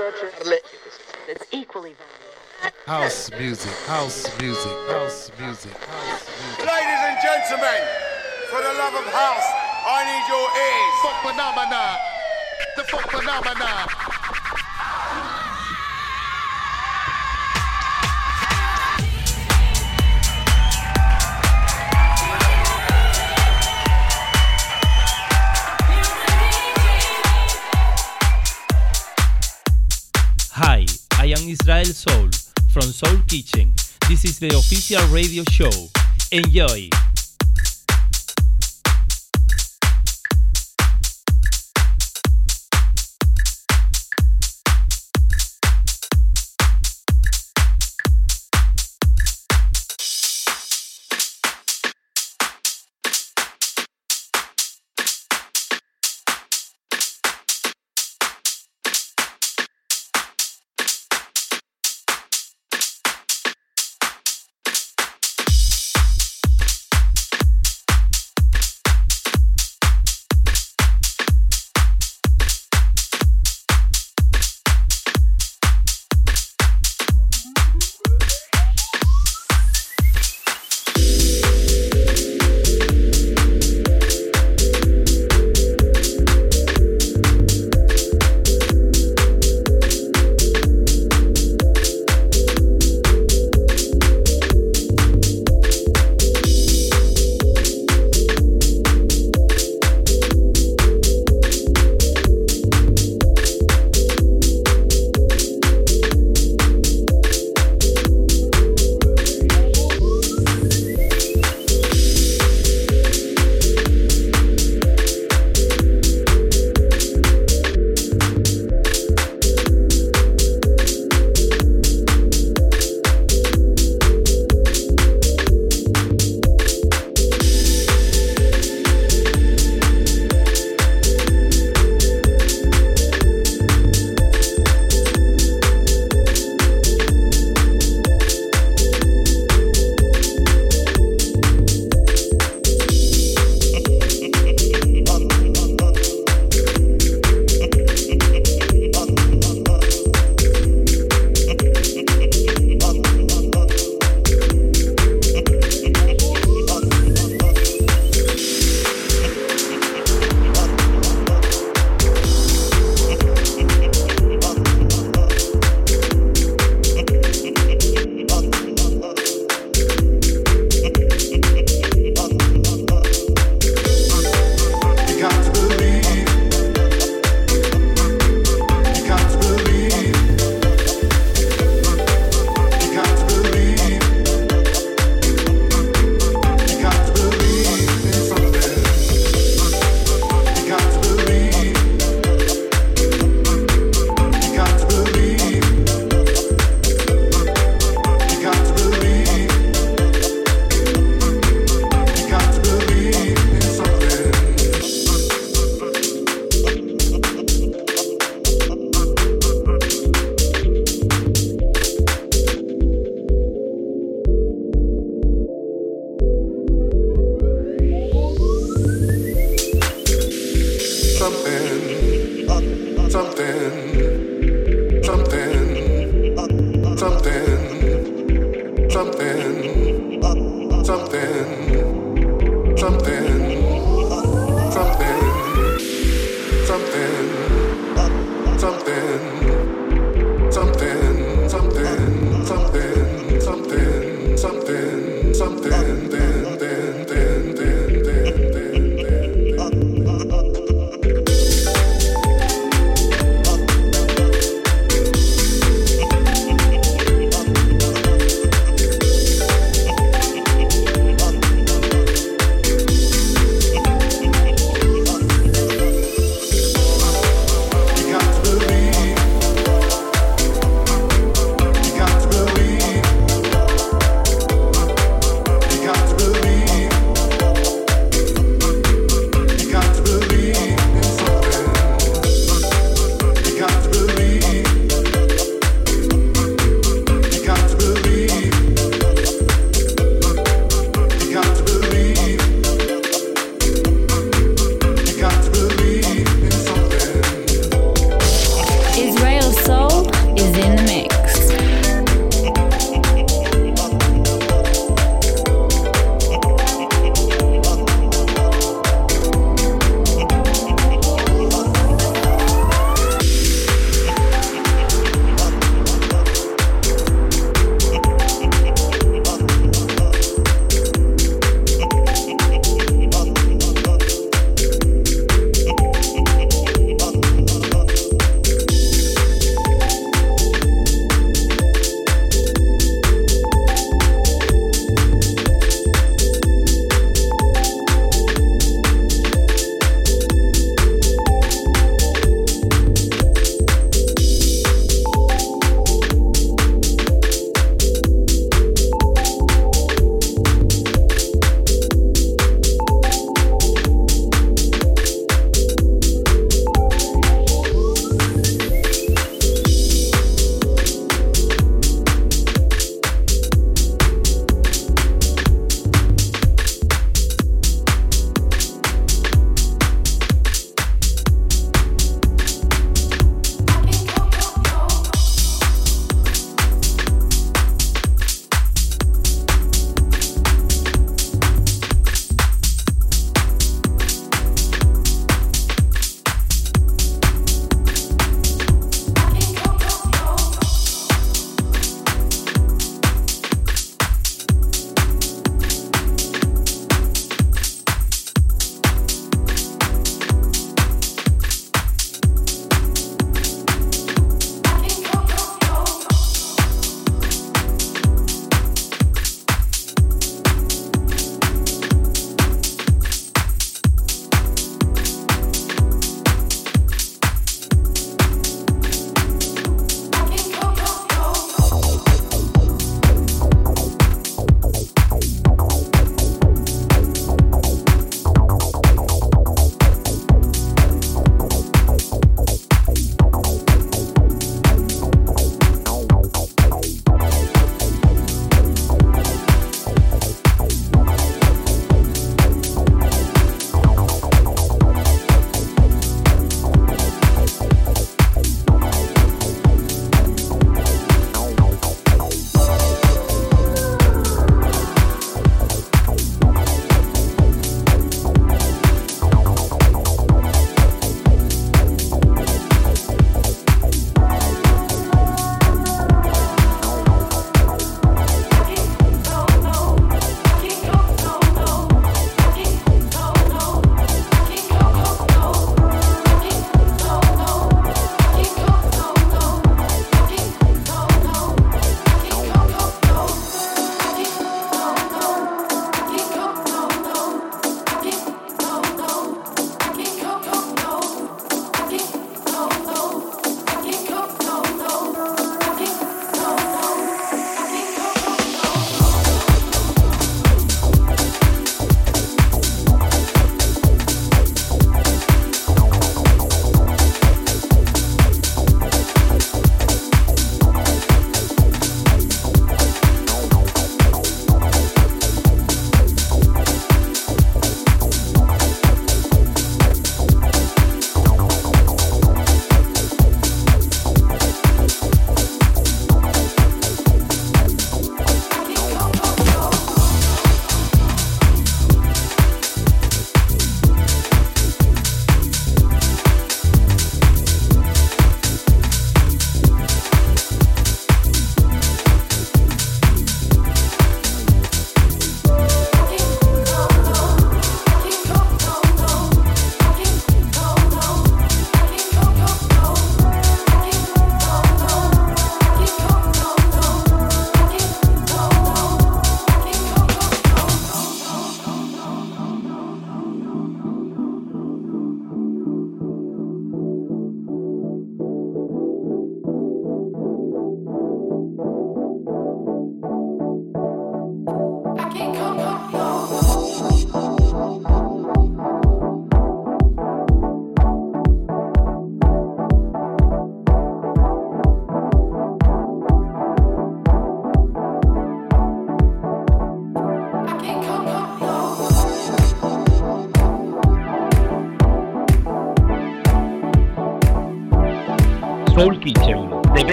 It's equally valuable. House music, house music, house music, house music. Ladies and gentlemen, for the love of house, I need your ears. Funk phenomena. The Funk phenomena. Israel Soul from Soul Kitchen. This is the official radio show. Enjoy!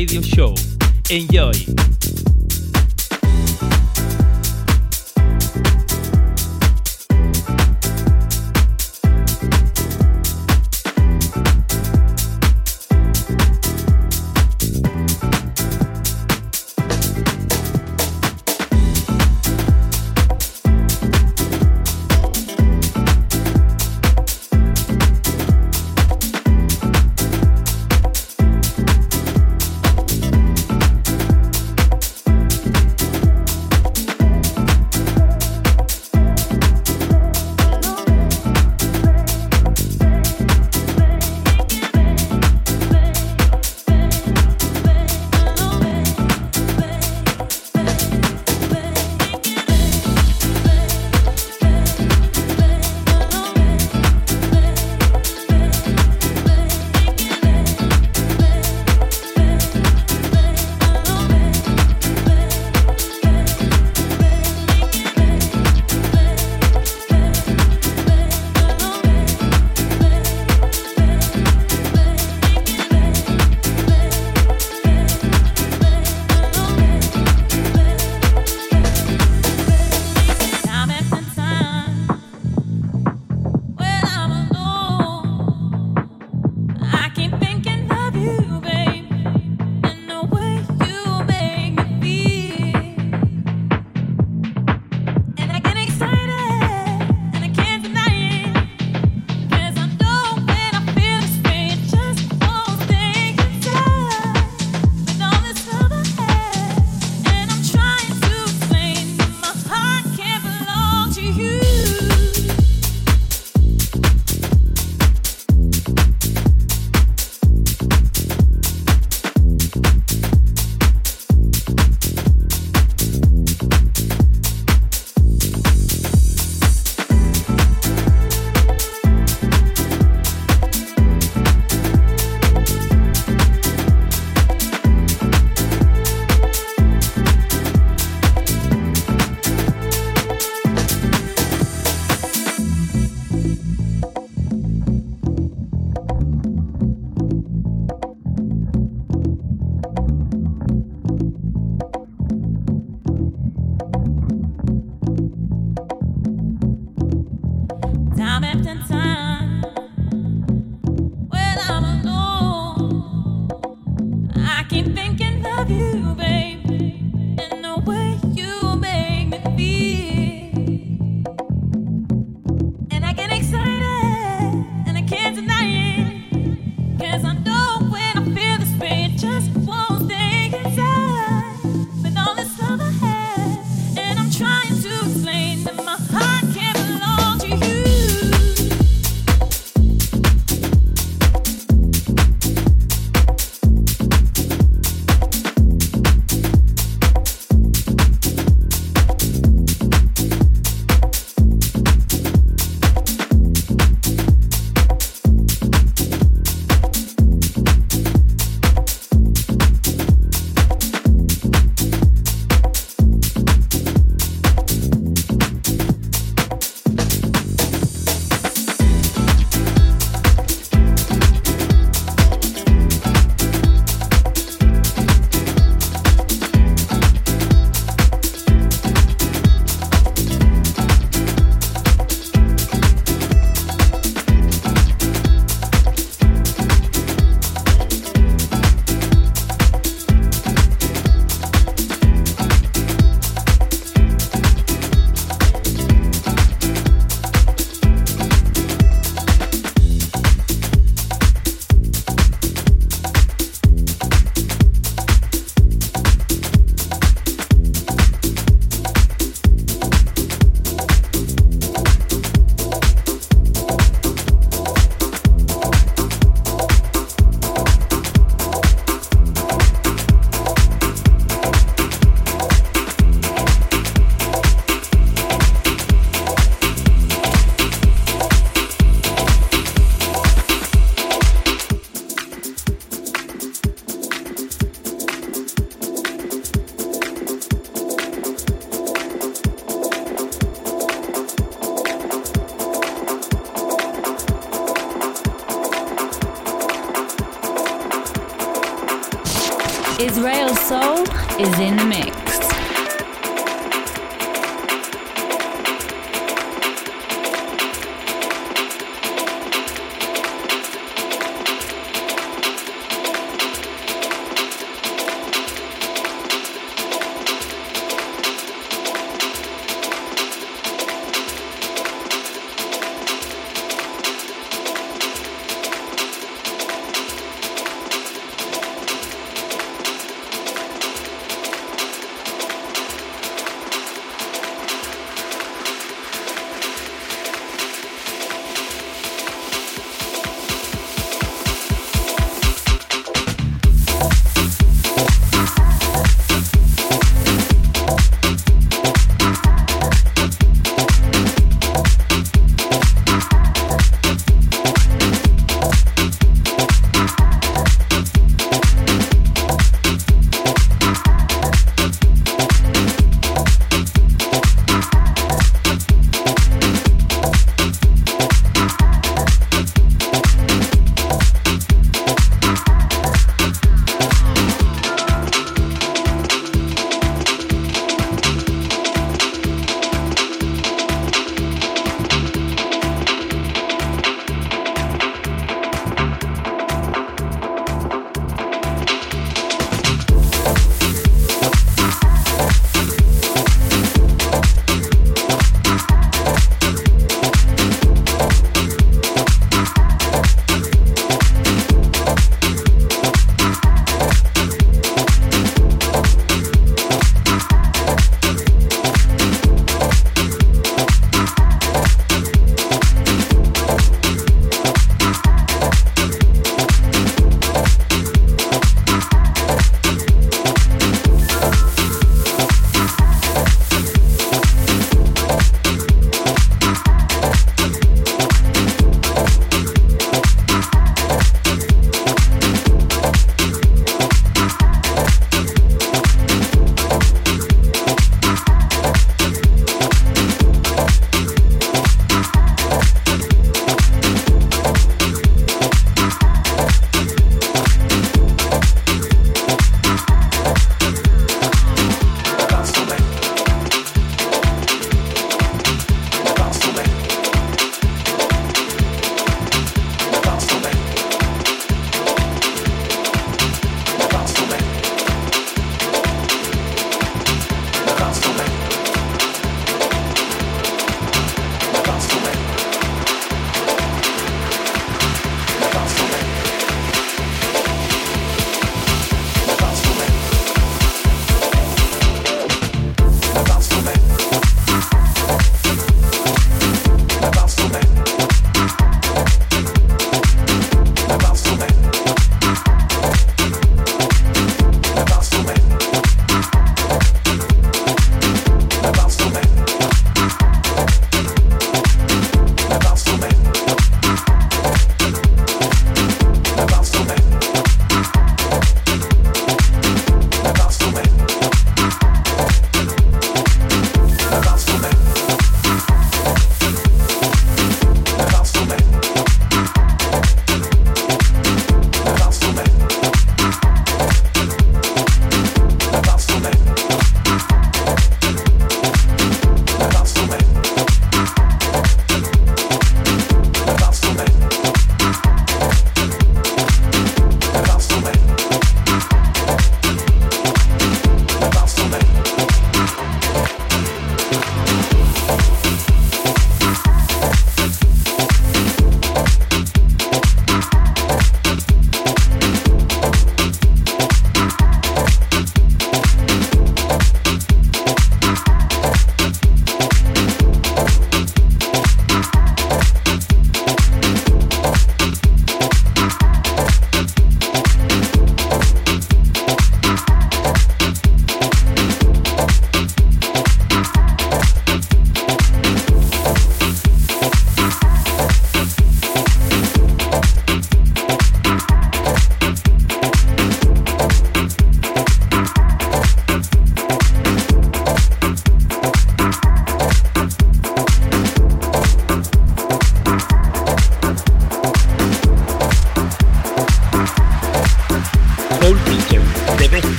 Radio show.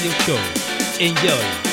Radio show. Enjoy.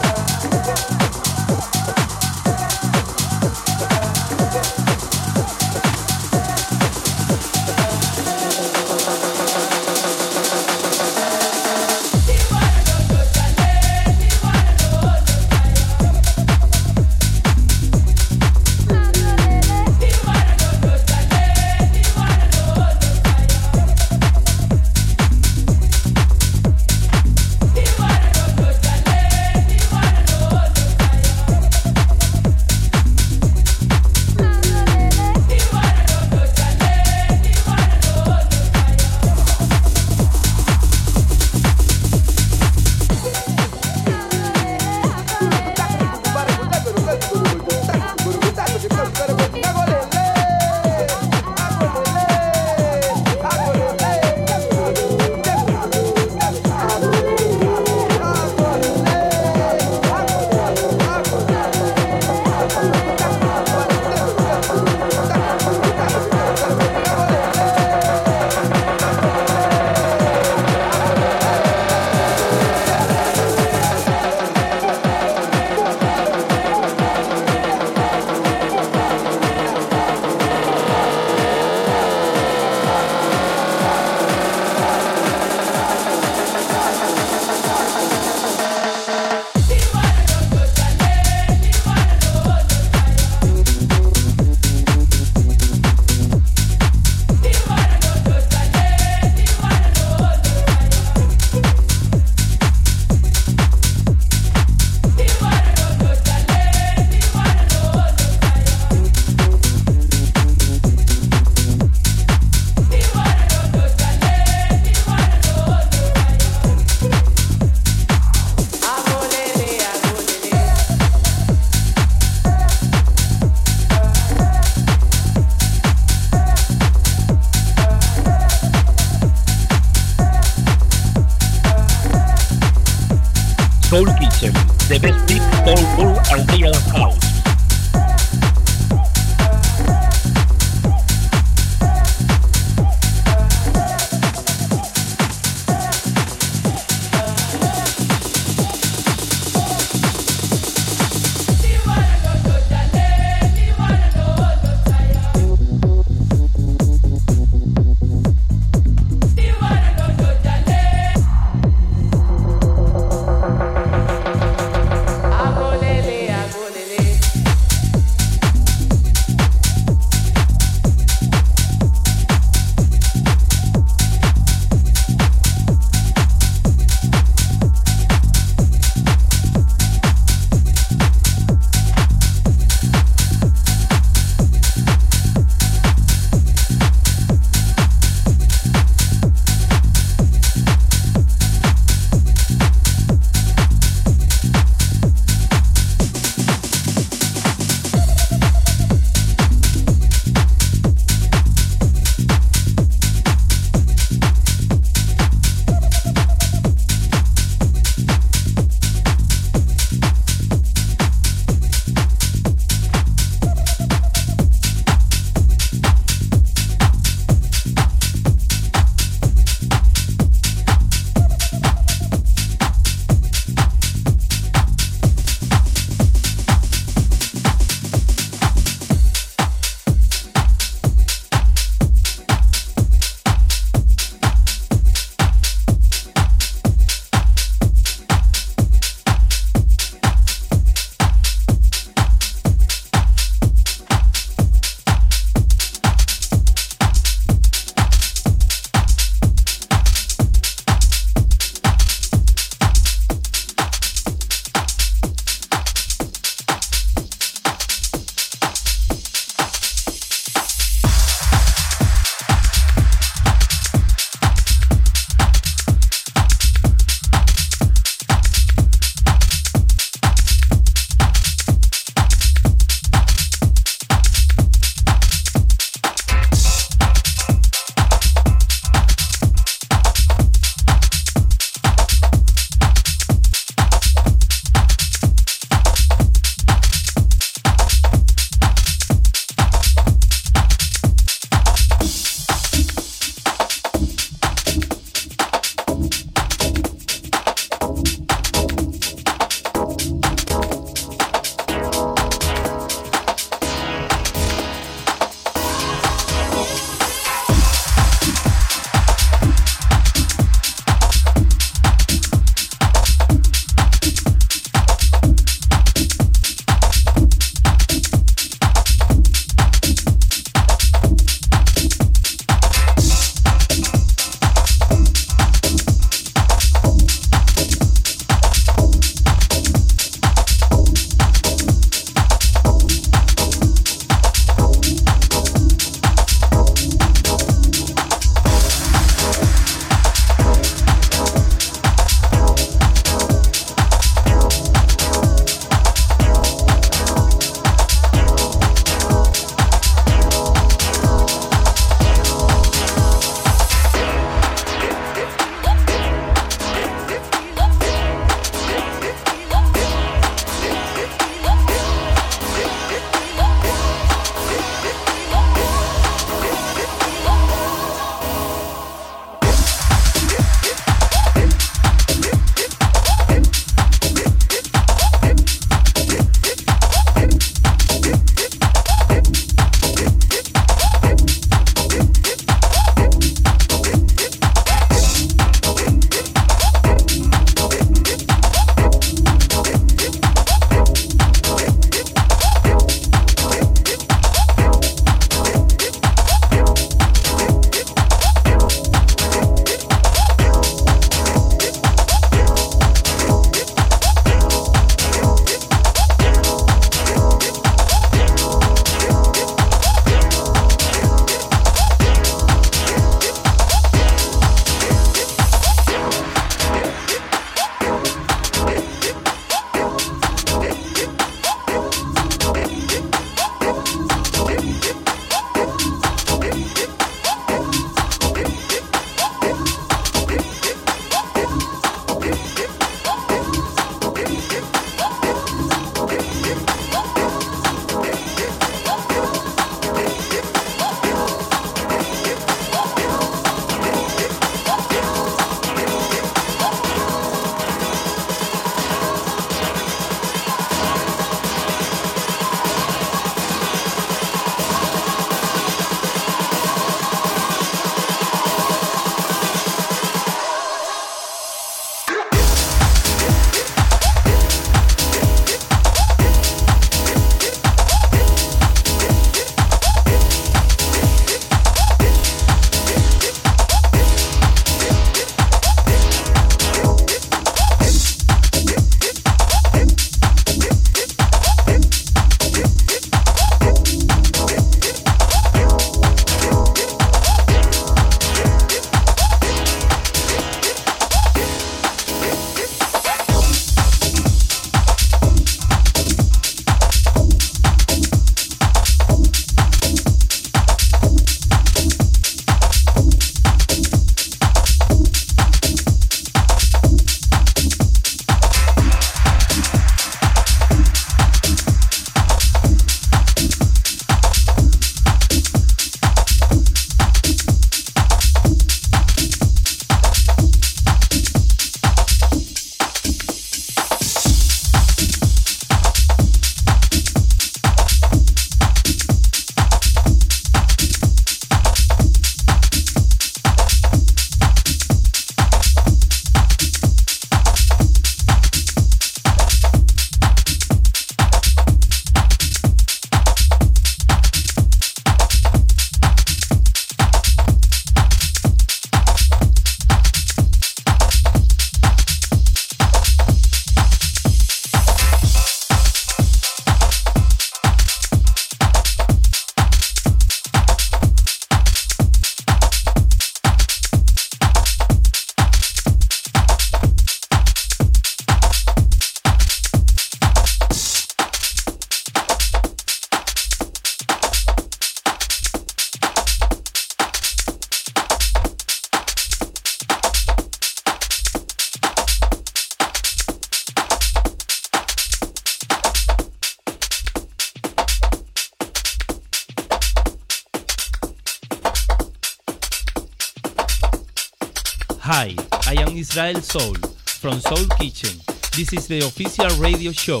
Hi, I am Israel Soul from Soul Kitchen. This is the official radio show.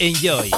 Enjoy.